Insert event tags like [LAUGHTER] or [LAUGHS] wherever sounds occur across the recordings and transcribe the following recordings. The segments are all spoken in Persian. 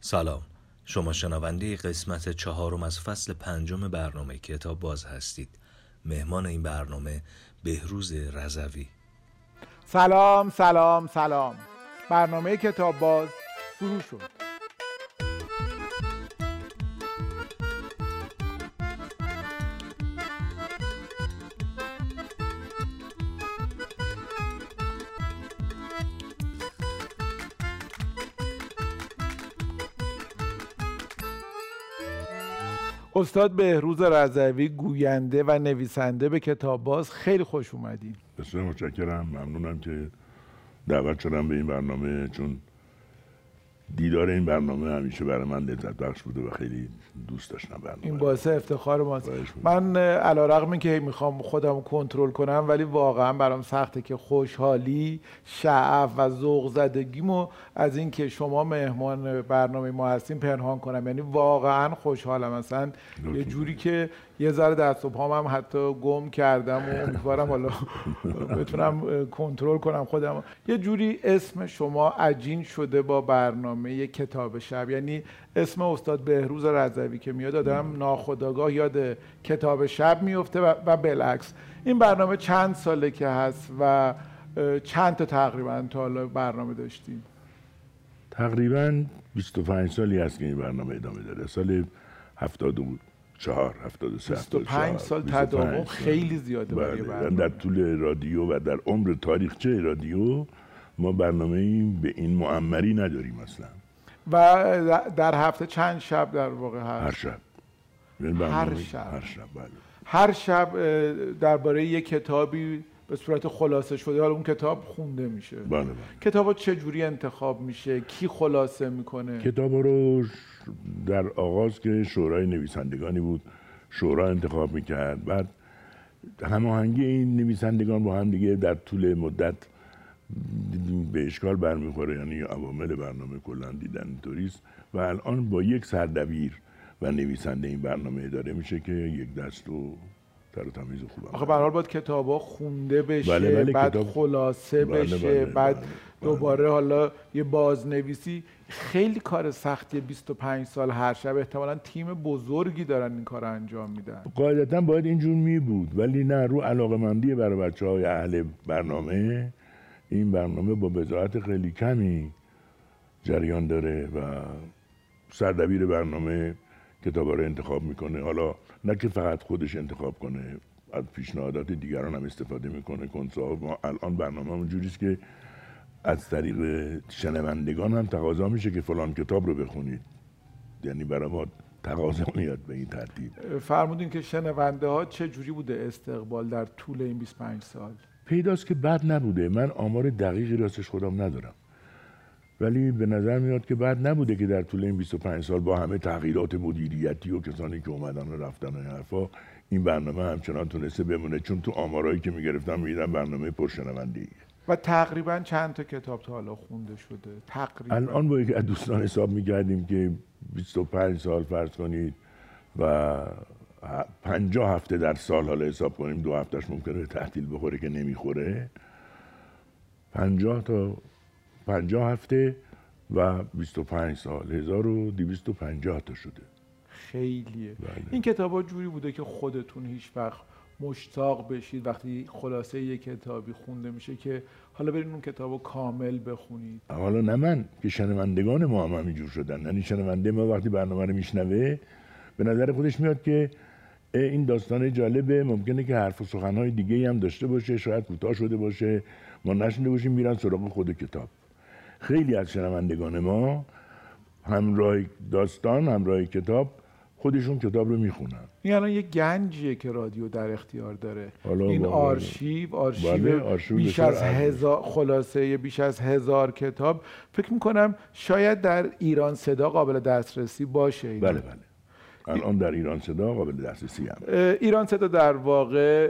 سلام. شما شنونده قسمت چهارم از فصل پنجم برنامه کتاب باز هستید. مهمان این برنامه بهروز رضوی. سلام سلام سلام. برنامه کتاب باز شروع شد. استاد بهروز رضوی گوینده و نویسنده به کتاب باز خیلی خوش اومدین. بسیار متشکرم. ممنونم که دعوت شدم به این برنامه چون دیدار این برنامه همیشه برای من لذت بخش بوده و خیلی دوست داشتم برنامه این باعث افتخار ماست. من علا رقم که می‌خوام خودم کنترل کنم ولی واقعا برام سخته که خوشحالی شعف و ذوق زدگیمو از اینکه شما مهمان برنامه ما هستین پنهان کنم. یعنی واقعا خوشحالم. مثلا یه جوری که یه ذره دست و هم حتی گم کردم و امیدوارم حالا بتونم کنترل کنم خودم. یه جوری اسم شما عجین شده با برنامه کتاب شب. یعنی اسم استاد بهروز رضوی که میاد آدم ناخداگاه یاد کتاب شب میفته و, بالعکس. این برنامه چند ساله که هست و چند تا تقریبا تا حالا برنامه داشتیم تقریبا 25 سالی هست که این برنامه ادامه داره. سال 74 73 25 سال تداوم خیلی زیاده برای بله برنامه. در طول رادیو و در عمر تاریخچه رادیو؟ ما برنامه به این معمری نداریم اصلا. و در هفته چند شب در واقع هست؟ هر شب. یعنی برنامه- شب. هر شب بله. هر شب درباره یک کتابی به صورت خلاصه شده. حالا اون کتاب خونده میشه. بله بله. کتاب چه جوری انتخاب میشه؟ کی خلاصه می‌کنه؟ کتاب رو در آغاز که شورای نویسندگانی بود شورا انتخاب می‌کرد. بعد هماهنگی این نویسندگان با هم دیگه در طول مدت به اشکال برمیخوره یعنی عوامل برنامه کلا دیدن اینطوریست و الان با یک سردبیر و نویسنده این برنامه اداره میشه که یک دست و تر و تمیز و خوب آخه به هر حال باید کتابا خونده بشه بله، بله، بعد کتاب- خلاصه بله، بشه بله، بعد بله، بله. دوباره حالا یه بازنویسی. خیلی کار سختی 25 سال هر شب. احتمالا تیم بزرگی دارن این کار انجام میدن. قاعدتا باید اینجور می بود ولی نه رو علاقه مندی برای بچه های اهل برنامه این برنامه با بضاعت خیلی کمی جریان داره و سردبیر برنامه کتابا رو انتخاب می‌کنه. حالا نه که فقط خودش انتخاب کنه از پیشنهادات دیگران هم استفاده می‌کنه کنسا ما الان برنامه همون جوریست که از طریق شنوندگان هم تقاضا میشه که فلان کتاب رو بخونید. یعنی برای ما تقاضا میاد به این ترتیب. فرمودین که شنونده ها چه جوری بوده استقبال در طول این 25 سال؟ پیداست که بد نبوده. من آمار دقیقی راستش خودم ندارم. ولی به نظر میاد که بد نبوده که در طول این 25 سال با همه تغییرات مدیریتی و کسانی که اومدن و رفتن و این حرفا این برنامه همچنان تونسته بمونه. چون تو آمارایی که می‌گرفتم می‌دیدم برنامه پرشنونده و تقریبا چند تا کتاب تا حالا خونده شده؟ تقریبا. الان با یکی از دوستان حساب می‌کردیم که 25 سال فرض کنید و 50 هفته در سال حالا حساب کنیم. دو هفتهش ممکنه تعطیل بخوره که نمی‌خوره. 50 تا 50 هفته و 25 سال. 1250 تا شده. خیلیه. بله. این کتاب ها جوری بوده که خودتون هیچ وقت مشتاق بشید وقتی خلاصه یک کتابی خونده میشه که حالا برین اون کتاب رو کامل بخونید. حالا نه من که شنوندگان ما هم همینجور شدن. یعنی شنونده ما وقتی برنامه رو میشنوه به نظر خودش میاد که این داستان جالبه. ممکنه که حرف و سخنهای دیگه هم داشته باشه شاید کوتاه شده باشه. ما نشنده باشیم میرن سراغ خود کتاب. خیلی از شنوندگان ما همراه داستان همراه کتاب خودشون کتاب رو می‌خونن این الان یه گنجیه که رادیو در اختیار داره حالا این. آرشیو آرشیو بله، بیش از. هزار خلاصه بیش از هزار کتاب فکر می‌کنم شاید در ایران صدا قابل دسترسی باشه اینا. بله بله الان در ایران صدا قابل دسترسی هم. ایران صدا در واقع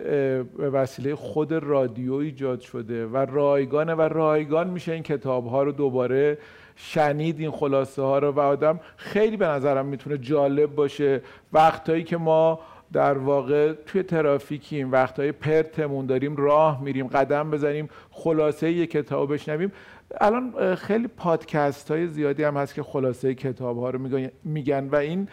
به وسیله خود رادیو ایجاد شده و رایگانه و رایگان میشه این کتاب ها رو دوباره شنید این خلاصه ها رو و آدم خیلی به نظرم می‌تونه جالب باشه. وقتایی که ما در واقع توی ترافیکیم وقتای پرتمون داریم راه میریم قدم بزنیم خلاصه یک کتاب بشنویم الان خیلی پادکست های زیادی هم هست که خلاصه کتاب ها رو میگن و این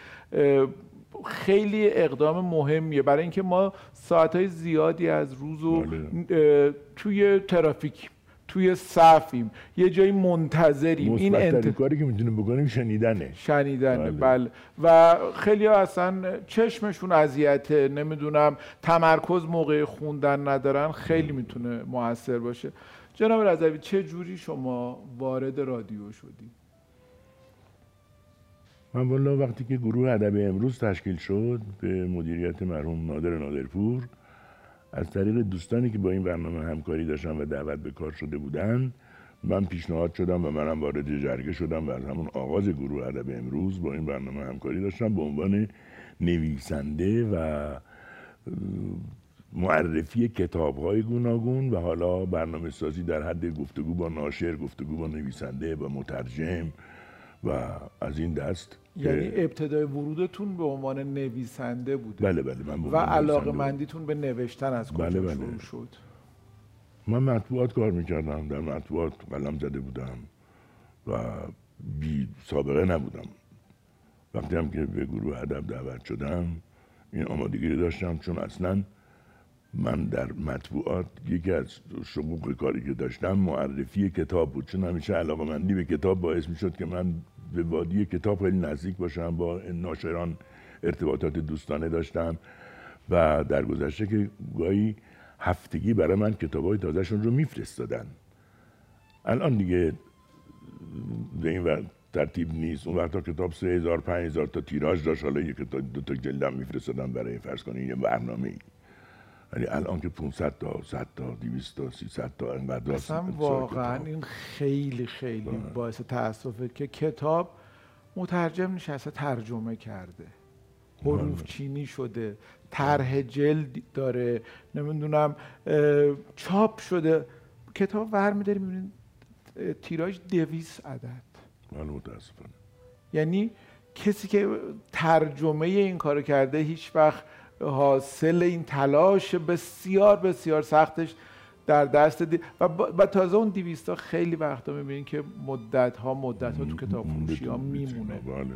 خیلی اقدام مهمیه. برای اینکه ما ساعت های زیادی از روز رو بله. توی ترافیک توی صفیم یه جایی منتظریم. این انت... کاری که می‌تونیم بکنیم شنیدنه. شنیدنه بله, بله. و خیلی ها اصلا چشمشون اذیته نمی‌دونم تمرکز موقع خوندن ندارن خیلی می‌تونه موثر باشه. جناب رضوی چه جوری شما وارد رادیو شدی؟ من والا وقتی که گروه ادب امروز تشکیل شد به مدیریت مرحوم نادر نادرپور از طریق دوستانی که با این برنامه همکاری داشتن و دعوت به کار شده بودن من پیشنهاد شدم و منم وارد جرگه شدم و از همون آغاز گروه ادب امروز با این برنامه همکاری داشتم به عنوان نویسنده و معرفی کتاب های گوناگون و حالا برنامه سازی در حد گفتگو با ناشر گفتگو با نویسنده و مترجم و از این دست یعنی ابتدای ورودتون به عنوان نویسنده بوده. بله بله من و علاقه مندیتون به نوشتن از کجا بله بله. شد؟ من مطبوعات کار می‌کردم در مطبوعات قلم زده بودم و بی سابقه نبودم. وقتی هم که به گروه ادب دعوت شدم این آمادگی رو داشتم چون اصلا من در مطبوعات یکی از شقوق کاری که داشتم معرفی کتاب بود. چون همیشه علاقه مندی به کتاب باعث می شد که من به وادی کتاب خیلی نزدیک باشم با ناشران ارتباطات دوستانه داشتم و در گذشته که گاهی هفتگی برای من کتاب های تازهشون رو میفرستادن. الان دیگه به این ترتیب نیست. اون وقتا کتاب سه هزار پنج هزار تا تیراژ داشت. حالا یک دو تا جلدم میفرستادن برای فرض کنید یه برنامه ولی الان که 500 تا 100 تا 200 تا 300 تا انقدر اصلا واقعا این خیلی خیلی بله. باعث تاسفه که کتاب مترجم نشسته ترجمه کرده حروف. چینی شده طرح جلد داره نمی‌دونم چاپ شده کتاب ور میداری می‌بینید تیراژ دویس عدد بله متاسفانه یعنی کسی که ترجمه این کارو کرده هیچ وقت حاصل این تلاش بسیار بسیار سختش در دست دی... و, تازه اون دیویستا خیلی وقتا می‌بینین که مدت ها مدت ها تو کتاب فروشی ها میمونه. بله.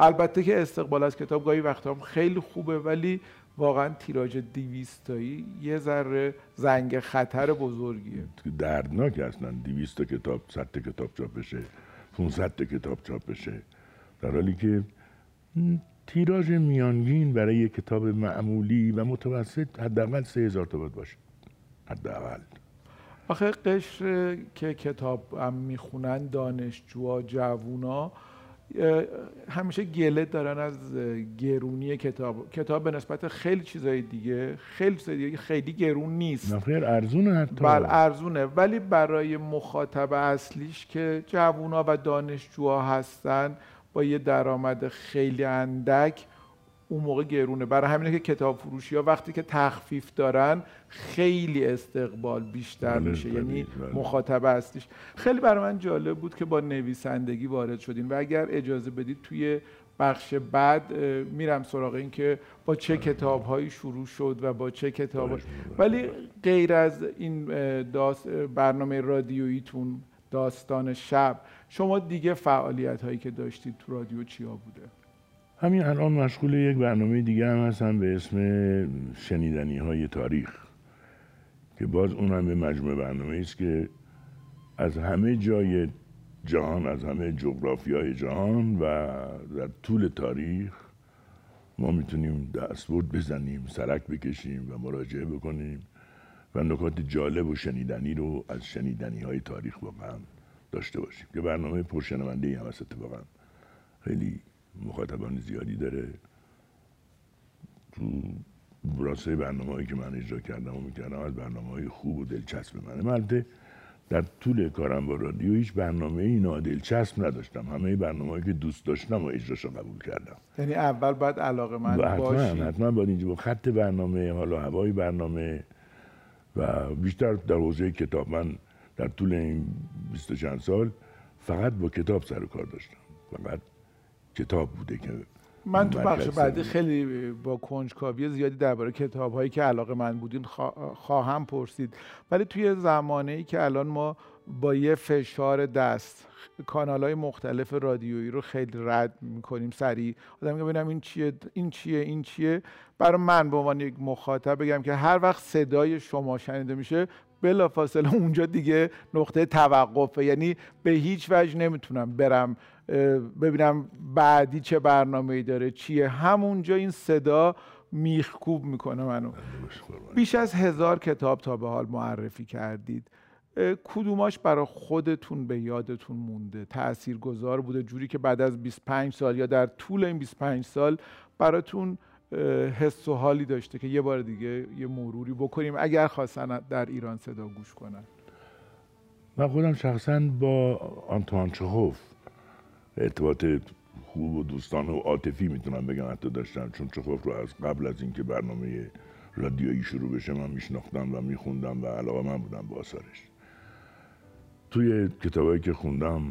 البته که استقبال از کتاب گاهی وقتا هم خیلی خوبه ولی واقعا تیراژ دیویستایی یه ذره زنگ خطر بزرگیه. دردناک اصلا دیویست کتاب صد کتاب چاپ بشه 500 کتاب چاپ بشه. در حالی که تیراژ میانگین برای یک کتاب معمولی و متوسط حداقل سه هزار تا باید باشه. حداقل. آخه قشر که کتاب هم می‌خونن دانشجوها جوونا همیشه گله دارن از گرونی کتاب. کتاب به نسبت خیلی چیزای دیگه خیلی چیزای دیگه خیلی گرون نیست. نخیر ارزونه حتی. بل ارزونه. ولی برای مخاطب اصلیش که جوونا و دانشجوها هستن با یه درآمد خیلی اندک اون موقع گرونه. برای همینه که کتاب فروشی ها وقتی که تخفیف دارن خیلی استقبال بیشتر بله، میشه. یعنی بله. مخاطب هستیش خیلی برای من جالب بود که با نویسندگی وارد شدین. و اگر اجازه بدید توی بخش بعد میرم سراغ این که با چه بله. کتاب هایی شروع شد و با چه کتاب ولی غیر از این برنامه رادیوییتون داستان شب. شما دیگه فعالیت هایی که داشتید تو رادیو چیا بوده؟ همین الان مشغول یک برنامه دیگه هم هستم به اسم شنیدنی های تاریخ که باز اون هم به مجموعه برنامه است که از همه جای جهان از همه جغرافی های جهان و در طول تاریخ ما می‌تونیم دستبرد بزنیم سرک بکشیم و مراجعه بکنیم. و نکات جالب و شنیدنی رو از شنیدنی های تاریخ واقعا داشته باشیم. که برنامه پرشنونده ای هم هست اتفاقا. خیلی مخاطبان زیادی داره. تو براسه برنامه هایی که من اجرا کردم و می‌کردم از برنامه های خوب و دلچسب منه. البته در طول کارم با رادیو هیچ برنامه ای نادلچسب نداشتم. همه برنامه هایی که دوست داشتم و اجراشو قبول کردم. یعنی اول بعد علاقه من حتما حتما باید اینجا با خط برنامه حالا هوای برنامه و بیشتر در حوزه کتاب من در طول این بیست چند سال فقط با کتاب سر و کار داشتم فقط کتاب بوده که من تو بخش بعدی. خیلی با کنجکاوی زیادی درباره کتاب هایی که علاقه من بودین خوا- خواهم پرسید ولی توی زمانه ای که الان ما با یه فشار دست. کانال های مختلف رادیویی رو خیلی رد می‌کنیم سریع. آدم میگه ببینم این چیه این چیه این چیه. برای من به عنوان یک مخاطب بگم که هر وقت صدای شما شنیده میشه بلافاصله اونجا دیگه نقطه توقفه. یعنی به هیچ وجه نمی‌تونم برم ببینم بعدی چه برنامه ای داره چیه. همونجا این صدا میخکوب می‌کنه منو. بیش از هزار کتاب تا به حال معرفی کردید. کدوماش برای خودتون به یادتون مونده؟ تأثیر گذار بوده؟ جوری که بعد از 25 سال یا در طول این 25 سال براتون حس و حالی داشته که یه بار دیگه یه مروری بکنیم اگر خواستن در ایران صدا گوش کنن. من خودم شخصا با آنتوان چخوف ارتباط خوب و دوستانه و عاطفی می‌تونم بگم حتی داشتم. چون چخوف رو از قبل از اینکه برنامه رادیویی شروع بشه من میشناختم و میخوندم و علاقه من بودم به آثارش. توی کتابایی که خوندم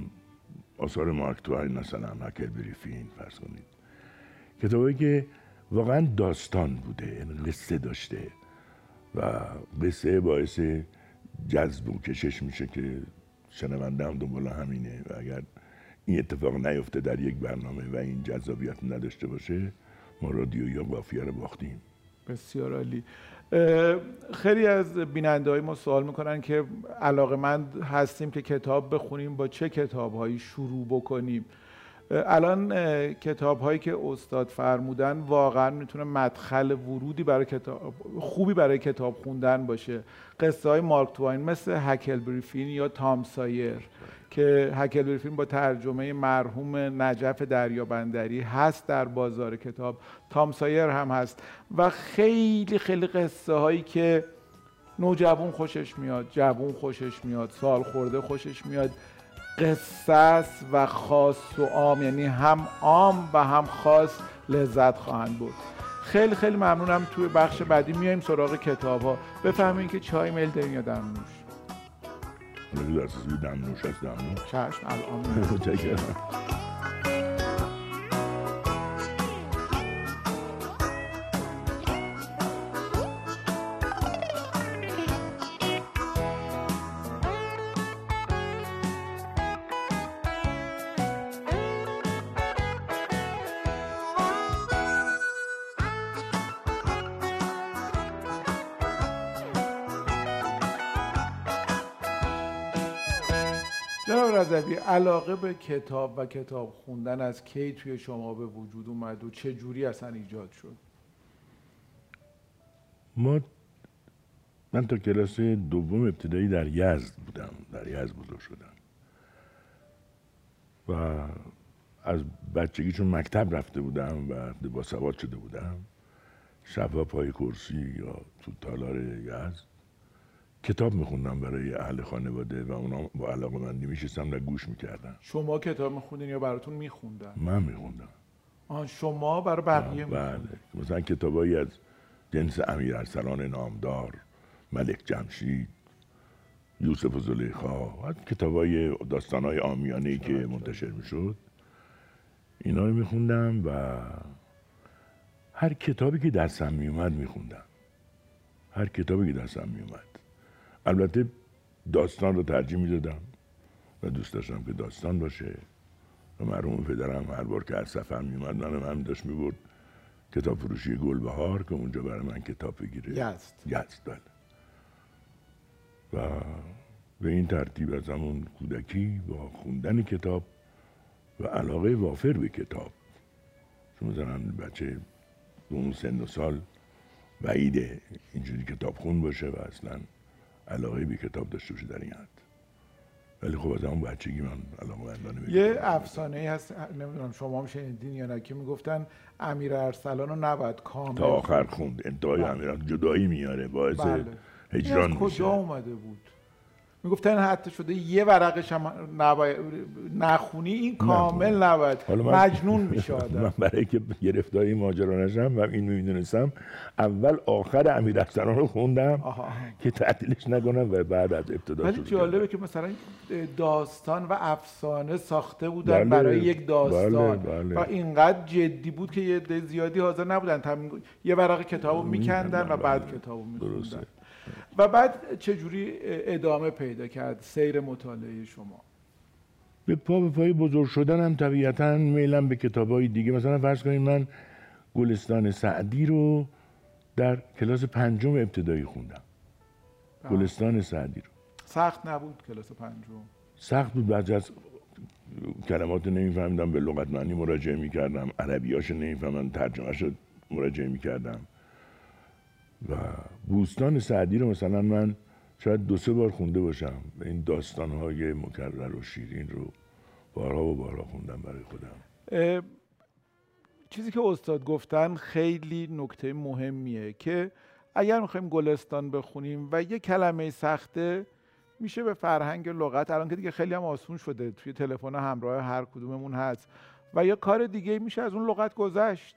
آثار مارک توین مثلا هکل بریفین فرض کنید. کتابایی که واقعا داستان بوده یعنی قصه داشته و قصه باعث جذب و کشش میشه که شنونده هم دنبال همینه و اگر این اتفاق نیفته در یک برنامه و این جذابیت نداشته باشه ما رادیو یا قافیه رو باختیم. بسیار عالی. خیلی از بیننده های ما سوال می‌کنن که علاقه من هستیم که کتاب بخونیم با چه کتاب هایی شروع بکنیم؟ الان کتاب هایی که استاد فرمودن واقعا می‌تونه مدخل ورودی برای کتاب خوبی برای کتاب خوندن باشه. قصه های مارک توین مثل هکل بریفین یا تام سایر. که هکل بریفین با ترجمه مرحوم نجف دریابندری هست در بازار کتاب. تام سایر هم هست. و خیلی خیلی قصه هایی که نوجوان خوشش میاد جوون خوشش میاد سال خورده خوشش میاد. است و خاص و عام یعنی هم عام و هم خاص لذت خواهند بود خیلی خیلی ممنونم. توی بخش بعدی میایم سراغ کتاب ها بفهمین که چای میل دارین یا دمنوش حالا که دست از دمنوش از دمنوش چشم الان. [LAUGHS] متشکرم رضوی علاقه به کتاب و کتاب خوندن از کی توی شما به وجود اومد و چه جوری اصلا ایجاد شد؟ ما من تا کلاس دوم ابتدایی در یزد بودم در یزد بزرگ شدم. و از بچگی چون مکتب رفته بودم و با سواد شده بودم. شبها پای کرسی یا تو تالار یزد. کتاب میخوندم برای اهل خانواده و اونا با علاقه مندی میشستم و گوش می‌کردم شما کتاب میخوندین یا براتون میخوندن؟ من میخوندم. آن شما برای بقیه بله. مثلا کتابایی از جنس امیر ارسلان نامدار ملک جمشید یوسف و زلیخا و کتابای داستانهای آمیانه ای که منتشر می‌شد. اینا رو میخوندم و هر کتابی که دستم میومد میخوندم. هر کتابی که دستم میومد البته داستان رو ترجیح می‌دادم و دوست داشتم که داستان باشه. و مرحوم پدرم هر بار که از سفر میومد منم هم داشت می‌برد کتاب فروشی گلبهار که اونجا برای من کتاب بگیره. یزد. یزد بله. و به این ترتیب از همون کودکی با خوندن کتاب و علاقه وافر به کتاب. چون مثلا بچه به اون سن و سال بعیده اینجوری کتاب خون باشه و اصلا علاقه به کتاب داشته باشه در این حد. ولی خب از همون بچگی من علاقه مندانه به یه افسانه ای هست نمی‌دونم شما هم شنیدین یا نه که می‌گفتن امیر ارسلان رو نباید کامل تا آخر خوند. انتهای بله. امیران جدایی میاره باعث بله. هجران از کجا میشه. اومده بود؟ می‌گفتن حتی شده یه ورقش هم نخونی این کامل نباید. مجنون میشه [LAUGHS] آدم. من برای که گرفتاری ماجرا نشم و این می‌دونستم اول آخر امیر رو خوندم که تعطیلش نکنم و بعد از ابتدا ولی جالبه که مثلا داستان و افسانه ساخته بودن بله، برای یک داستان. بله، بله. و اینقدر جدی بود که یه زیادی حاضر نبودن. یه ورق کتابو میکندن و بعد کتابو میخوندن. و بعد چجوری ادامه پیدا کرد سیر مطالعه شما؟ به پا به پای بزرگ شدن هم طبیعتا میلم به کتاب های دیگه. مثلا فرض کنید من گلستان سعدی رو در کلاس پنجم ابتدایی خوندم. بله. گلستان سعدی رو. سخت نبود کلاس پنجم؟ سخت بود. بعضی از کلمات نمیفهمیدم به لغت معنی مراجعه می‌کردم عربیاش نمی‌فهمم ترجمهش مراجعه می‌کردم. و بوستان سعدی رو مثلا من شاید دو سه بار خونده باشم این داستانهای مکرر و شیرین رو بارها و بارها خوندم برای خودم. چیزی که استاد گفتن خیلی نکته مهمیه که اگر می‌خوایم گلستان بخونیم و یه کلمه سخته میشه به فرهنگ لغت. الان که دیگه خیلی هم آسون شده توی تلفن همراه هر کدوممون هست. و یه کار دیگه میشه از اون لغت گذشت.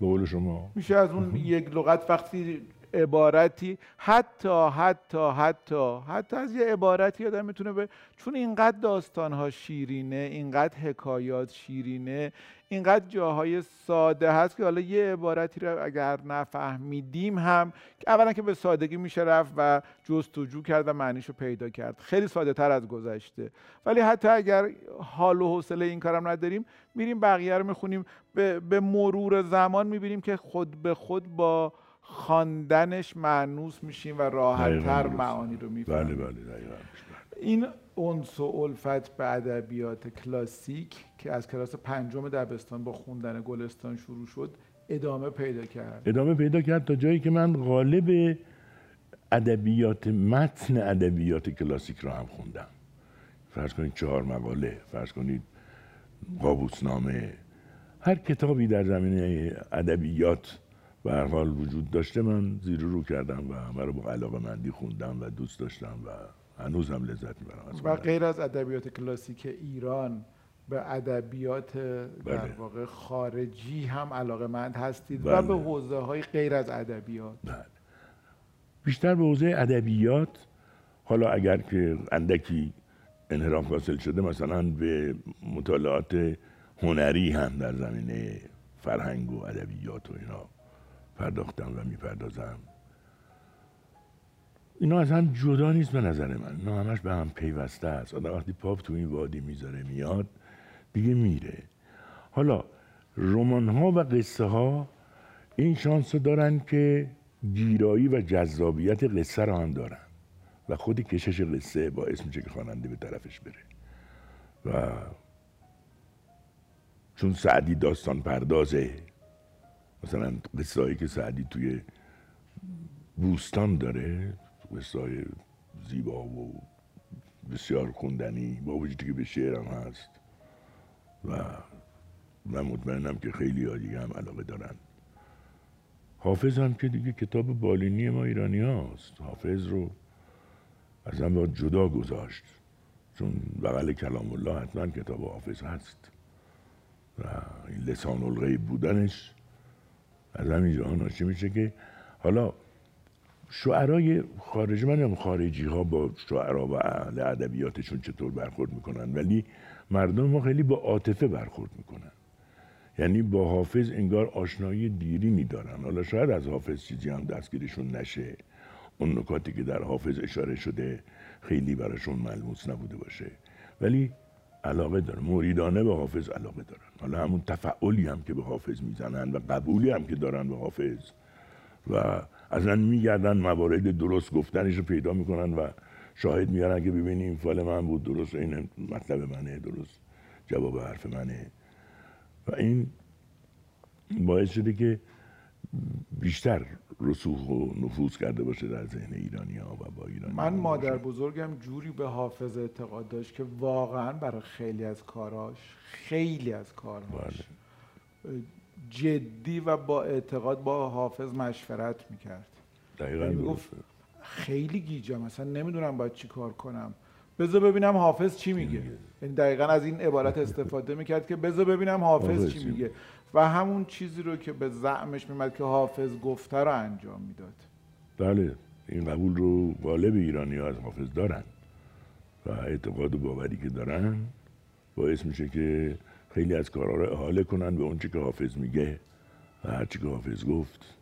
به شما. میشه از اون یک لغت وقتی عبارتی حتی حتی حتی حتی از یه عبارتی آدم می‌تونه به چون اینقدر داستانها شیرینه اینقدر حکایات شیرینه اینقدر جاهای ساده هست که حالا یه عبارتی رو اگر نفهمیدیم هم اولا که به سادگی میشه رفت و جستجو کرد و معنیش رو پیدا کرد. خیلی ساده تر از گذشته. ولی حتی اگر حال و حوصله این کارم نداریم میریم بقیه رو می‌خونیم. به, به مرور زمان می‌بینیم که خود به خود با خواندنش معنوس میشیم و راحتتر معانی رو می‌فهمیم. بله بله. این انس و الفت به ادبیات کلاسیک که از کلاس پنجم دبستان با خوندن گلستان شروع شد ادامه پیدا کرد. ادامه پیدا کرد تا جایی که من غالب ادبیات متن ادبیات کلاسیک رو هم خوندم. فرض کنید چهار مقاله فرض کنید قابوسنامه. هر کتابی در زمینه ادبیات به هر حال وجود داشته من زیر رو کردم و همه رو با علاقه مندی خوندم و دوست داشتم و هنوز هم لذت می‌برم و غیر از ادبیات کلاسیک ایران به ادبیات در بله. واقع خارجی هم علاقه مند هستید و به بله. حوزه های غیر از ادبیات بله. بیشتر به حوزه ادبیات حالا اگر که اندکی انحراف حاصل شده مثلا به مطالعات هنری هم در زمینه فرهنگ و ادبیات و اینا پرداختم و می‌پردازم. اینا از هم جدا نیست به نظر من. اینا همش به هم پیوسته است. آدم وقتی پاپ تو این وادی می‌ذاره میاد دیگه میره. حالا رمان ها و قصه ها این شانس دارن که گیرایی و جذابیت قصه رو هم دارن. و خودی کشش قصه باعث میشه که خواننده به طرفش بره. و چون سعدی داستان پردازه مثلا قصه که سعدی توی بوستان داره قصه زیبا و بسیار خوندنی با وجودی که به شعرم هست. و من مطمئنم که خیلی دیگه هم علاقه دارن. حافظ هم که دیگه کتاب بالینی ما ایرانی هاست. حافظ رو از هم باید جدا گذاشت. چون بغل کلام الله حتما کتاب حافظ هست. و این لسان الغیب بودنش از همین ناشی میشه که؟ حالا شعرهای خارجی من خارجی ها با شعرا و اهل ادبیاتشون چطور برخورد می‌کنن ولی مردم ما خیلی با عاطفه برخورد می‌کنن. یعنی با حافظ انگار آشنایی دیرینی دارن حالا شاید از حافظ چیزی هم دستگیرشون نشه. اون نکاتی که در حافظ اشاره شده خیلی براشون ملموس نبوده باشه. ولی علاقه دارن مریدانه به حافظ علاقه دارن. حالا همون تفعلی هم که به حافظ می‌زنن و قبولی هم که دارن به حافظ. و اصلا میگردن موارد درست گفتنش رو پیدا می‌کنن و شاهد میارن که ببینیم این فال من بود درست این مطلب منه درست جواب حرف منه. و این باعث شده که بیشتر رسوخ و نفوذ کرده باشه در ذهن ایرانی ها و با ایرانی من مادر بزرگم جوری به حافظ اعتقاد داشت که واقعا برای خیلی از کاراش خیلی از کاراش بله. جدی و با اعتقاد با حافظ مشورت می‌کرد. دقیقا گفت خیلی گیجم مثلا نمی‌دونم باید چی کار کنم. بذار ببینم حافظ چی میگه. یعنی دقیقا از این عبارت استفاده می‌کرد که بذار ببینم حافظ چی میگه؟ و همون چیزی رو که به زعمش میمد که حافظ گفته رو انجام می‌داد. بله این قبول رو غالب ایرانی ها از حافظ دارن و اعتقاد و باوری که دارن باعث میشه که خیلی از کارها رو احاله کنن به اونچه که حافظ میگه و هرچی که حافظ گفت.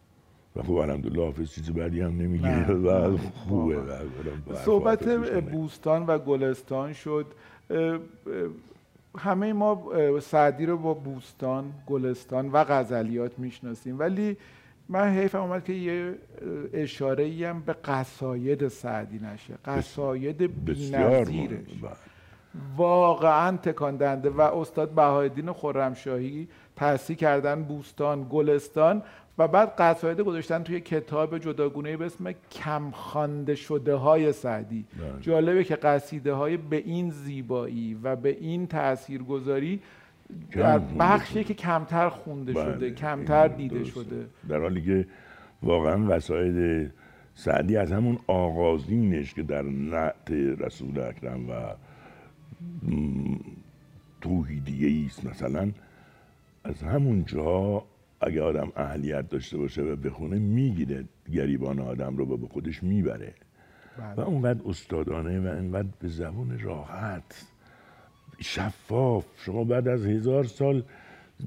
و خب الحمدلله حافظ چیزی بعدی هم نمیگه. [LAUGHS] و خوبه صحبت بوستان و گلستان شد. همه ما سعدی رو با بوستان گلستان و غزلیات می‌شناسیم. ولی من حیفم اومد که یه اشاره هم به قصاید سعدی نشه. قصاید بی‌نظیرش. واقعا تکاندنده و استاد بهایالدین خرمشاهی تحصیل کردن بوستان گلستان. و بعد قصاید گذاشتن توی کتاب جداگونه به اسم کم خوانده شده های سعدی بله. جالبه که قصیده های به این زیبایی و به این تاثیرگذاری در بخشی که کمتر خونده بله. شده کمتر دیده شده در حالی که واقعا قصاید سعدی از همون آغازینش که در نعت رسول اکرم و توحیدیه است مثلا از همون جا اگه آدم اهلیت داشته باشه و بخونه می‌گیره گریبان آدم رو به خودش می‌بره بله. و اونقدر استادانه و انقدر به زبون راحت شفاف شما بعد از هزار سال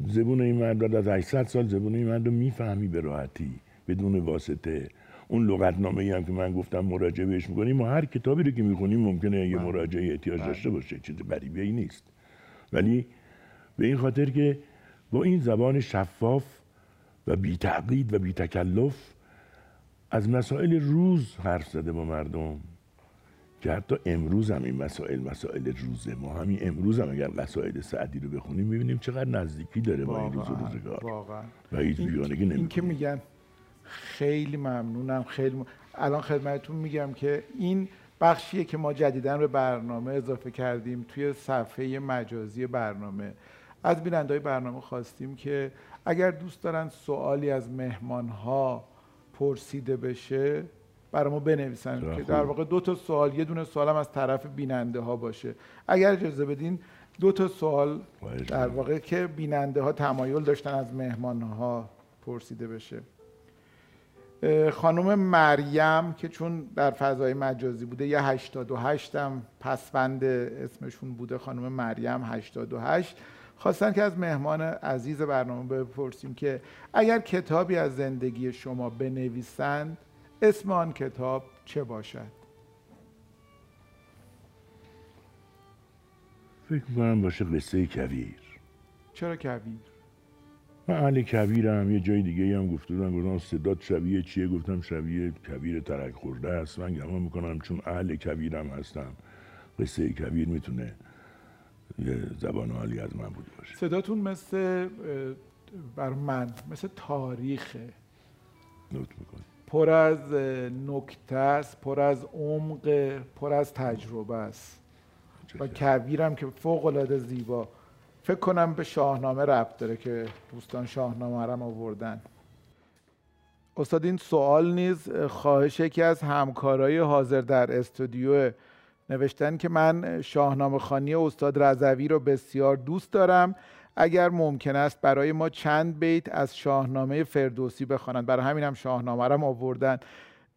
زبون این مرد بعد از 800 سال زبون این مرد رو می‌فهمی به راحتی بدون واسطه اون لغتنامه هم که من گفتم مراجعه بهش می‌کنیم ما هر کتابی رو که می‌خونیم ممکنه یه بله. مراجعه احتیاج بله. داشته باشه چیز غریبه ای نیست ولی به این خاطر که با این زبان شفاف و بی تعقید و بی تکلف از مسائل روز حرف زده با مردم. که حتی امروز هم این مسائل مسائل روزه ما همین امروز هم اگر مسائل سعدی رو بخونیم می‌بینیم چقدر نزدیکی داره با این روز و روزگار. واقعا. و هیچ بیانگی این که میگن خیلی ممنونم خیلی م... الان خدمتتون میگم که این بخشیه که ما جدیدا به برنامه اضافه کردیم توی صفحه مجازی برنامه. از بینندهای برنامه خواستیم که اگر دوست دارن سوالی از مهمان ها پرسیده بشه برای ما بنویسن که در واقع دو تا سوال یه دونه سوالم از طرف بیننده ها باشه. اگر اجازه بدین دو تا سوال در واقع که بیننده ها تمایل داشتن از مهمان ها پرسیده بشه. خانم مریم که چون در فضای مجازی بوده یه 88 هم پسوند اسمشون بوده خانم مریم 88 خواستن که از مهمان عزیز برنامه بپرسیم که اگر کتابی از زندگی شما بنویسند اسم آن کتاب چه باشد؟ فکر می‌کنم باشه قصه کویر. چرا کویر؟ من اهل کویرم یه جای دیگه هم گفته بودن گفتم صدات شبیه چیه؟ گفتم شبیه کویر ترک خورده است. من گمان می‌کنم چون اهل کویرم هستم قصه کویر می‌تونه یه زبان عالی از من بوده باشه. صداتون مثل بر من مثل تاریخه. نوت می‌کنی پر از نکته است پر از عمق پر از تجربه است. و کویرم که فوق العاده زیبا. فکر کنم به شاهنامه ربط داره که دوستان شاهنامه رم آوردن. استاد این سوال نیز خواهش یکی از همکارای حاضر در استودیو نوشتن که من شاهنامه خانی استاد رضوی رو بسیار دوست دارم. اگر ممکن است برای ما چند بیت از شاهنامه فردوسی بخوانند. برای همین هم شاهنامه رم آوردن.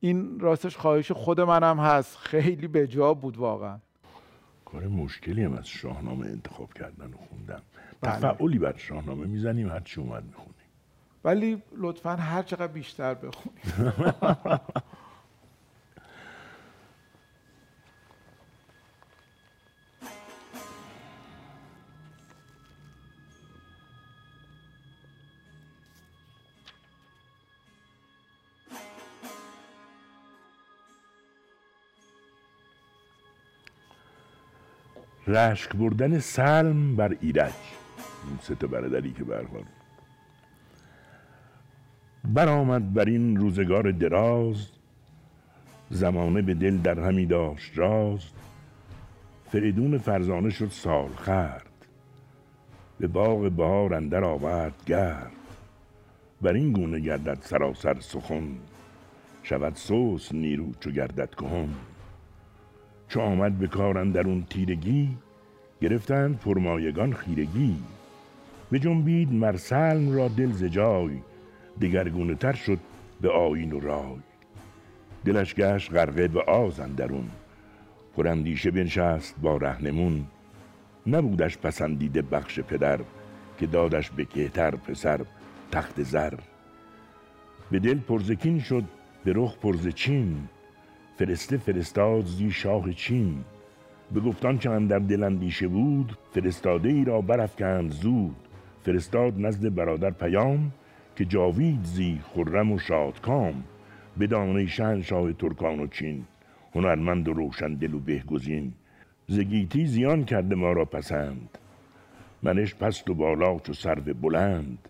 این راستش خواهش خود منم هست. خیلی به جا بود واقعا. کار مشکلی هم از شاهنامه انتخاب کردن و خوندن. بله. تفعولی بر شاهنامه می‌زنیم هر چی اومد می‌خونیم. ولی لطفا هر چقدر بیشتر بخونیم. [LAUGHS] رشک بردن سلم بر ایرج. این سه برادری که برخورد. برآمد بر این روزگار دراز. زمانه به دل در همی داشت راز. فریدون فرزانه شد سال خرد. به باغ بهار اندر آورد گرد. بر این گونه گردد سراسر سخن. شود سوس نیرو چو گردد کهم چو آمد به کارن در اون تیرگی گرفتند پرمایگان خیرگی. به جنبید مرسلم را دل ز جای دگرگونه تر شد به آین و رای. دلش گشت غرقه به آز اندرون. پراندیشه بنشست با رهنمون. نبودش پسندیده بخش پدر که دادش به کهتر پسر تخت زر. به دل پرزکین شد به رخ پرز چین فرسته فرستاد زی شاه چین. به گفتان که در دل اندیشه بود فرستاده ای را برافکند زود. فرستاد نزد برادر پیام که جاوید زی خرم و شادکام به دانه شاه ترکان و چین. هنرمند و روشن دل و بهگزین. زگیتی زیان کرده ما را پسند. منش پست و بالا چو سرو بلند.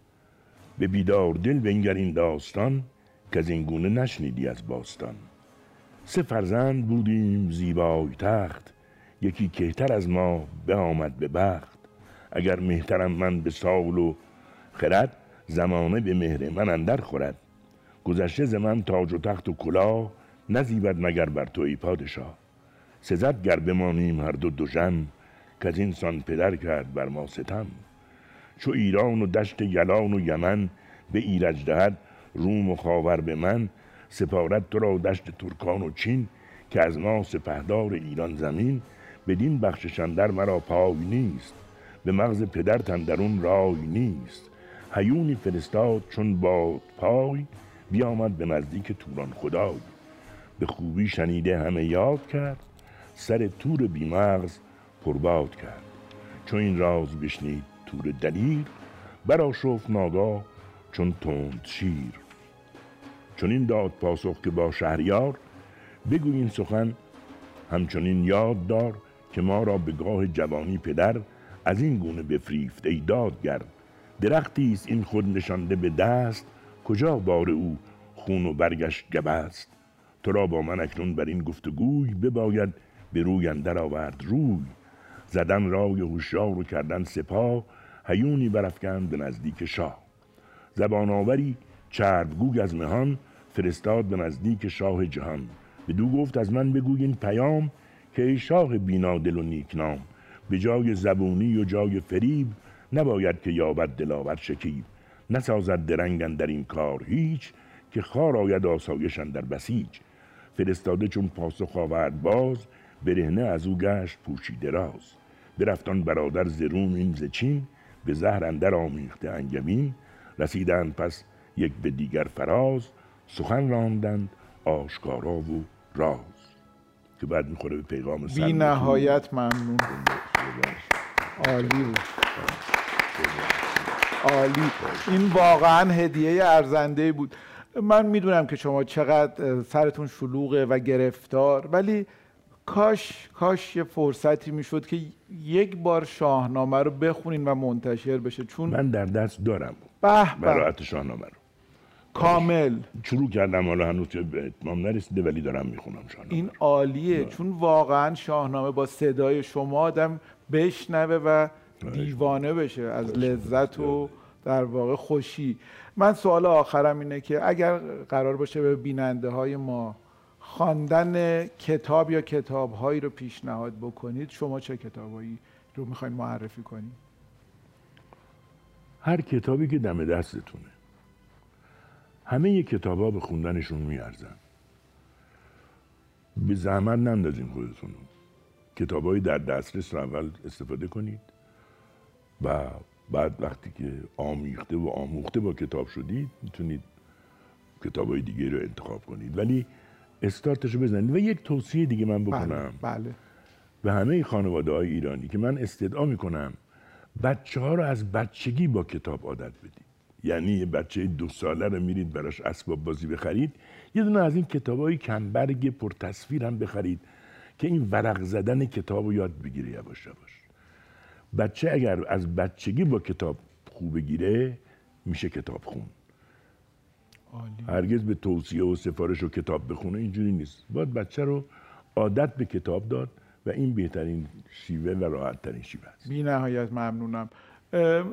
به بیدار دل بنگر این داستان که از این گونه نشنیدی از باستان. سه فرزند بودیم زیبای تخت. یکی کهتر از ما به آمد به بخت. اگر مهترم من به سال و خرد زمانه به مهر من اندر خورد. گذشته ز من تاج و تخت و کلاه نزیبد مگر بر توی پادشاه. سزد گر بمانیم هر دو دو جن که از این پدر کرد بر ما ستم. چو ایران و دشت یلان و یمن به ایرج دهد روم و خاور به من سپارت تو را دشت ترکان و چین که از ما سپهدار ایران زمین. بدین بخششندر مرا پای نیست. به مغز پدر تندرون رای نیست. هیونی فرستاد چون باد پای بیامد به نزدیک توران خدای. به خوبی شنیده همه یاد کرد سر تور بیمغز پرباد کرد. چون این راز بشنید تور دلیر برا شفت ناگاه چون تند شیر. چون این داد پاسخ که با شهریار بگو این سخن همچنین یاد دار که ما را به گاه جوانی پدر از این گونه بفریفت ای دادگر. درختی است این خود نشانده به دست کجا بار او خون و برگشت گبست تو را با من اکنون بر این گفتگوی بباید به روی اندر آورد روی. زدن رای هوشیار و کردن سپاه هیونی برافکند به نزدیک شاه. زبان آوری چربگوگ از مهان فرستاد به نزدیک شاه جهان. دو گفت از من بگوی پیام که ای شاه بینادل و نیکنام به جای زبونی و جای فریب نباید که یابد دلاور شکیب. نسازد درنگن در این کار هیچ که خار آید آسایشن در بسیج. فرستاده چون پاسخ آورد باز برهنه از او گشت پوشی دراز برفتان برادر زرون این زچین به زهر اندر آمیخته انگمین. رسیدند پس یک به دیگر فراز سخن راندند آشکارا و راز. که بعد می‌خوره به پیغام بی نهایت ممنون. عالی بود. عالی. این واقعا هدیه ارزنده بود. من می‌دونم که شما چقدر سرتون شلوغه و گرفتار ولی کاش کاش یه فرصتی می‌شد که یک بار شاهنامه رو بخونین و منتشر بشه. چون من در دست دارم. به براعت شاهنامه رو. کامل. شروع کردم حالا هنوز به اتمام نرسیده ولی دارم می‌خونم شاهنامه این عالیه چون واقعا شاهنامه با صدای شما آدم بشنوه و دیوانه بشه از لذت و در واقع خوشی. من سوال آخرم اینه که اگر قرار باشه به بیننده های ما خواندن کتاب یا کتابهایی رو پیشنهاد بکنید شما چه کتابهایی رو می‌خواین معرفی کنید؟ هر کتابی که دم دستتونه. همه کتاب ها به خوندنشون میارزن. به زحمت نندازین خودتون کتاب های در دسترس رو اول استفاده کنید و بعد وقتی که آمیخته و آموخته با کتاب شدید می‌تونید کتاب های دیگه رو انتخاب کنید. ولی استارتش رو بزنید و یک توصیه دیگه من بکنم. بله, بله. به همه خانواده های ایرانی که من استدعا می‌کنم بچه ها رو از بچگی با کتاب عادت بدید. یعنی یه بچه دو ساله رو میرید براش اسباب بازی بخرید یه دونه از این کتاب های کمبرگ پر تصویر هم بخرید که این ورق زدن کتاب رو یاد بگیره یواش یواش. بچه اگر از بچگی با کتاب خوب بگیره میشه کتاب خون. هرگز به توصیه و سفارش و کتاب بخونه اینجوری نیست. باید بچه رو عادت به کتاب داد و این بهترین شیوه و راحت ترین شیوه است. بی نهایت ممنونم.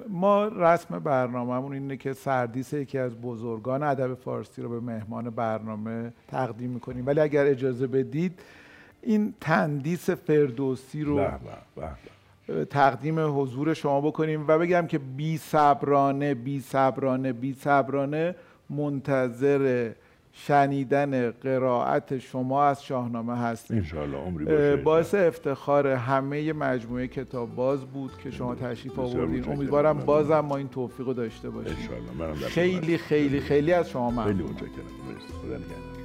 ما رسم برنامهمون اینه که سردیس یکی از بزرگان ادب فارسی رو به مهمان برنامه تقدیم می‌کنیم ولی اگر اجازه بدید این تندیس فردوسی رو به به به. تقدیم حضور شما بکنیم و بگم که بی صبرانه بی صبرانه بی صبرانه منتظر شنیدن قرائت شما از شاهنامه انشاءالله عمری باعث افتخار همه مجموعه کتاب باز بود که شما تشریف آوردین. امیدوارم. بازم ما این توفیق رو داشته باشیم. خیلی خیلی خیلی از شما ممنون. خیلی متشکرم.